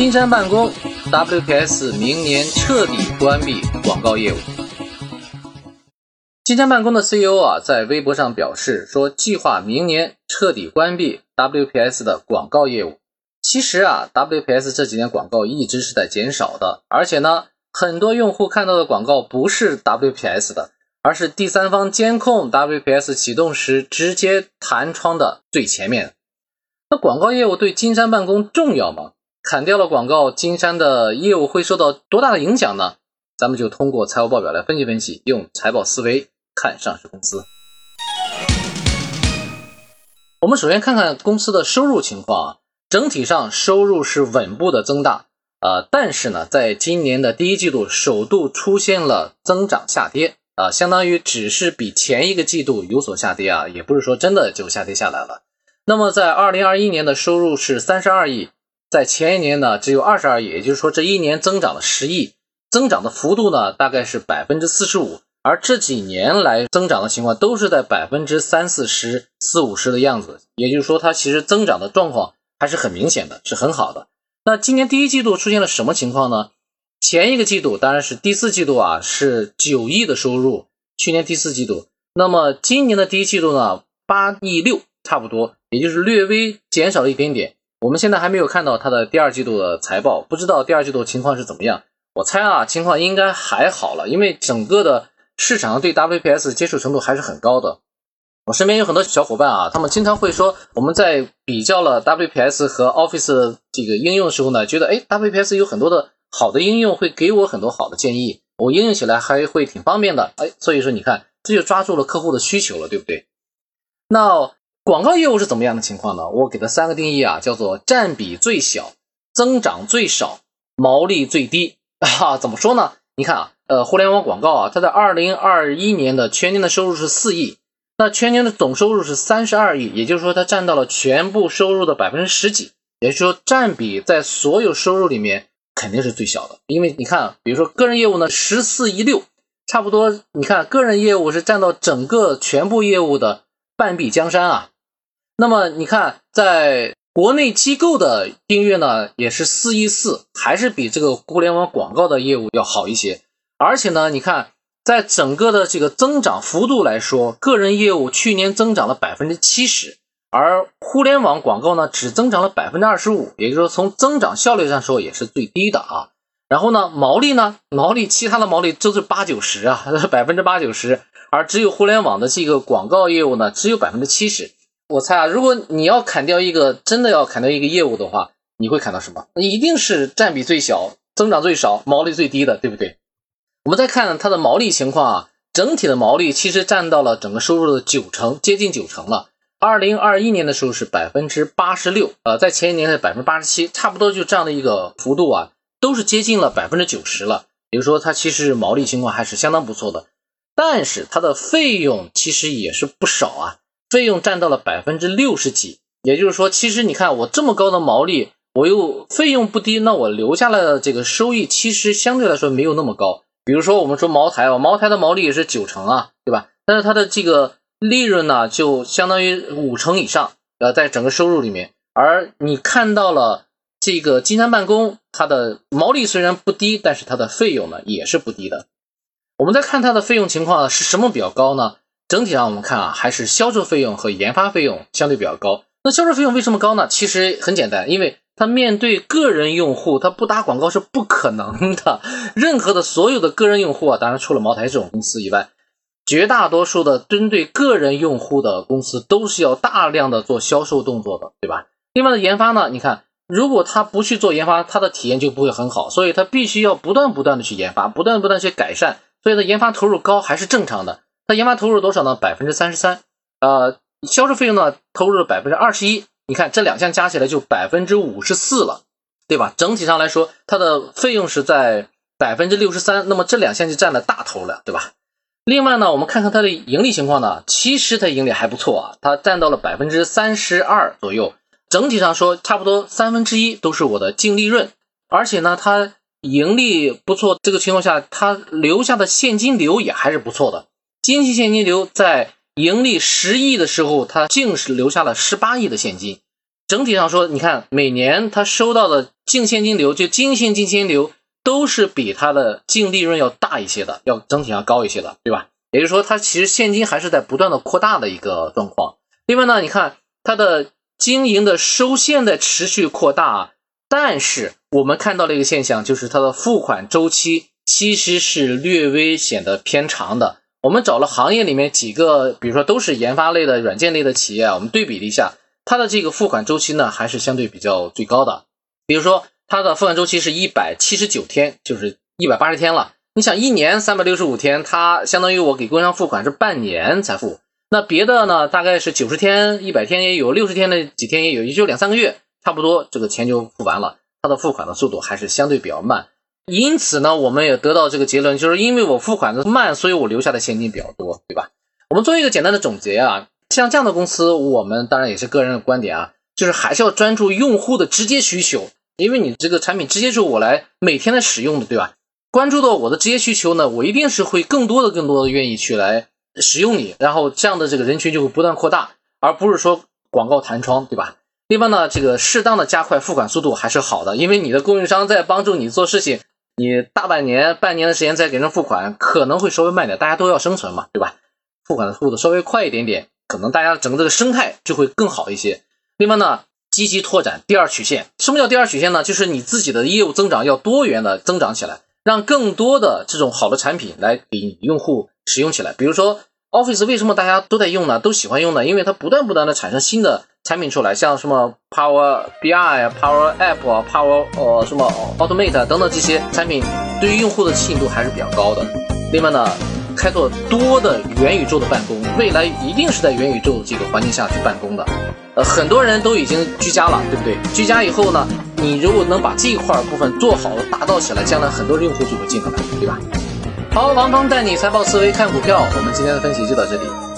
金山办公，WPS 明年彻底关闭广告业务。金山办公的 CEO 啊，在微博上表示说，计划明年彻底关闭 WPS 的广告业务。其实啊，WPS 这几年广告一直是在减少的，而且呢，很多用户看到的广告不是 WPS 的，而是第三方监控 WPS 启动时直接弹窗的最前面。那广告业务对金山办公重要吗？砍掉了广告，金山的业务会受到多大的影响呢？咱们就通过财务报表来分析分析，用财报思维。看上市公司，我们首先看看公司的收入情况啊，整体上收入是稳步的增大，呃，但是呢，在今年的第一季度首度出现了增长下跌，啊，相当于只是比前一个季度有所下跌啊，也不是说真的就下跌下来了。那么在二零二一年的收入是三十二亿，在前一年呢只有二十二亿，也就是说这一年增长了十亿，增长的幅度呢大概是百分之四十五。而这几年来增长的情况都是在百分之三四十、四五十的样子，也就是说，它其实增长的状况还是很明显的，是很好的。那今年第一季度出现了什么情况呢？前一个季度当然是第四季度啊，是九亿的收入，去年第四季度。那么今年的第一季度呢，八亿六，差不多，也就是略微减少了一点点。我们现在还没有看到它的第二季度的财报，不知道第二季度情况是怎么样。我猜啊，情况应该还好了，因为整个的。市场对 WPS 接受程度还是很高的。我身边有很多小伙伴啊，他们经常会说，我们在比较了 WPS 和 Office 这个应用的时候呢，觉得哎，WPS 有很多的好的应用，会给我很多好的建议，我应用起来还会挺方便的。哎，所以说你看，这就抓住了客户的需求了，对不对？那广告业务是怎么样的情况呢？我给它三个定义啊，叫做占比最小、增长最少、毛利最低。啊，怎么说呢？你看啊。呃，互联网广告啊，它在二零二一年的全年的收入是四亿，那全年的总收入是三十二亿，也就是说它占到了全部收入的百分之十几，也就是说占比在所有收入里面肯定是最小的。因为你看，比如说个人业务呢，十四亿六，差不多，你看个人业务是占到整个全部业务的半壁江山啊。那么你看，在国内机构的订阅呢，也是四亿四，还是比这个互联网广告的业务要好一些。而且呢，你看，在整个的这个增长幅度来说，个人业务去年增长了百分之七十，而互联网广告呢只增长了百分之二十五，也就是说从增长效率上说也是最低的啊。然后呢，毛利呢，毛利其他的毛利都是八九十啊，百分之八九十，而只有互联网的这个广告业务呢只有百分之七十。我猜啊，如果你要砍掉一个真的要砍掉一个业务的话，你会砍到什么？一定是占比最小、增长最少、毛利最低的，对不对？我们再看它的毛利情况啊，整体的毛利其实占到了整个收入的九成，接近九成了。二零二一年的时候是百分之八十六，呃，在前一年是百分之八十七，差不多就这样的一个幅度啊，都是接近了百分之九十了。比如说它其实毛利情况还是相当不错的，但是它的费用其实也是不少啊，费用占到了百分之六十几。也就是说，其实你看我这么高的毛利，我又费用不低，那我留下来的这个收益其实相对来说没有那么高。比如说，我们说茅台啊，茅台的毛利也是九成啊，对吧？但是它的这个利润呢，就相当于五成以上，呃，在整个收入里面。而你看到了这个金山办公，它的毛利虽然不低，但是它的费用呢也是不低的。我们再看它的费用情况是什么比较高呢？整体上我们看啊，还是销售费用和研发费用相对比较高。那销售费用为什么高呢？其实很简单，因为他面对个人用户，他不打广告是不可能的。任何的所有的个人用户啊，当然除了茅台这种公司以外，绝大多数的针对个人用户的公司都是要大量的做销售动作的，对吧？另外的研发呢，你看，如果他不去做研发，他的体验就不会很好，所以他必须要不断不断的去研发，不断不断去改善，所以呢研发投入高还是正常的。他研发投入多少呢？百分之三十三，呃，销售费用呢投入了百分之二十一。你看这两项加起来就百分之五十四了，对吧？整体上来说，它的费用是在百分之六十三，那么这两项就占了大头了，对吧？另外呢，我们看看它的盈利情况呢，其实它盈利还不错啊，它占到了百分之三十二左右。整体上说，差不多三分之一都是我的净利润，而且呢，它盈利不错，这个情况下，它留下的现金流也还是不错的，经济现金流在。盈利十亿的时候，它净是留下了十八亿的现金，整体上说，你看每年它收到的净现金流，就净现金现金流都是比它的净利润要大一些的，要整体上高一些的，对吧？也就是说，它其实现金还是在不断的扩大的一个状况。另外呢，你看它的经营的收现在持续扩大，但是我们看到了一个现象，就是它的付款周期其实是略微显得偏长的。我们找了行业里面几个，比如说都是研发类的、软件类的企业啊，我们对比了一下，它的这个付款周期呢，还是相对比较最高的。比如说它的付款周期是一百七十九天，就是一百八十天了。你想一年三百六十五天，它相当于我给供应商付款是半年才付。那别的呢，大概是九十天、一百天也有，六十天的几天也有，也就两三个月，差不多这个钱就付完了。它的付款的速度还是相对比较慢。因此呢，我们也得到这个结论，就是因为我付款的慢，所以我留下的现金比较多，对吧？我们做一个简单的总结啊，像这样的公司，我们当然也是个人的观点啊，就是还是要专注用户的直接需求，因为你这个产品直接是我来每天的使用的，对吧？关注到我的直接需求呢，我一定是会更多的、更多的愿意去来使用你，然后这样的这个人群就会不断扩大，而不是说广告弹窗，对吧？另外呢，这个适当的加快付款速度还是好的，因为你的供应商在帮助你做事情。你大半年、半年的时间再给人付款，可能会稍微慢点，大家都要生存嘛，对吧？付款的速度稍微快一点点，可能大家整个这个生态就会更好一些。另外呢，积极拓展第二曲线。什么叫第二曲线呢？就是你自己的业务增长要多元的增长起来，让更多的这种好的产品来给用户使用起来。比如说。Office 为什么大家都在用呢？都喜欢用呢？因为它不断不断的产生新的产品出来，像什么 Power BI 啊、Power App 啊、Power 呃什么 Automate 等等这些产品，对于用户的吸引度还是比较高的。另外呢，开拓多的元宇宙的办公，未来一定是在元宇宙的这个环境下去办公的。呃，很多人都已经居家了，对不对？居家以后呢，你如果能把这一块部分做好了、打造起来，将来很多用户就会进来，对吧？好，王鹏带你财报思维看股票，我们今天的分析就到这里。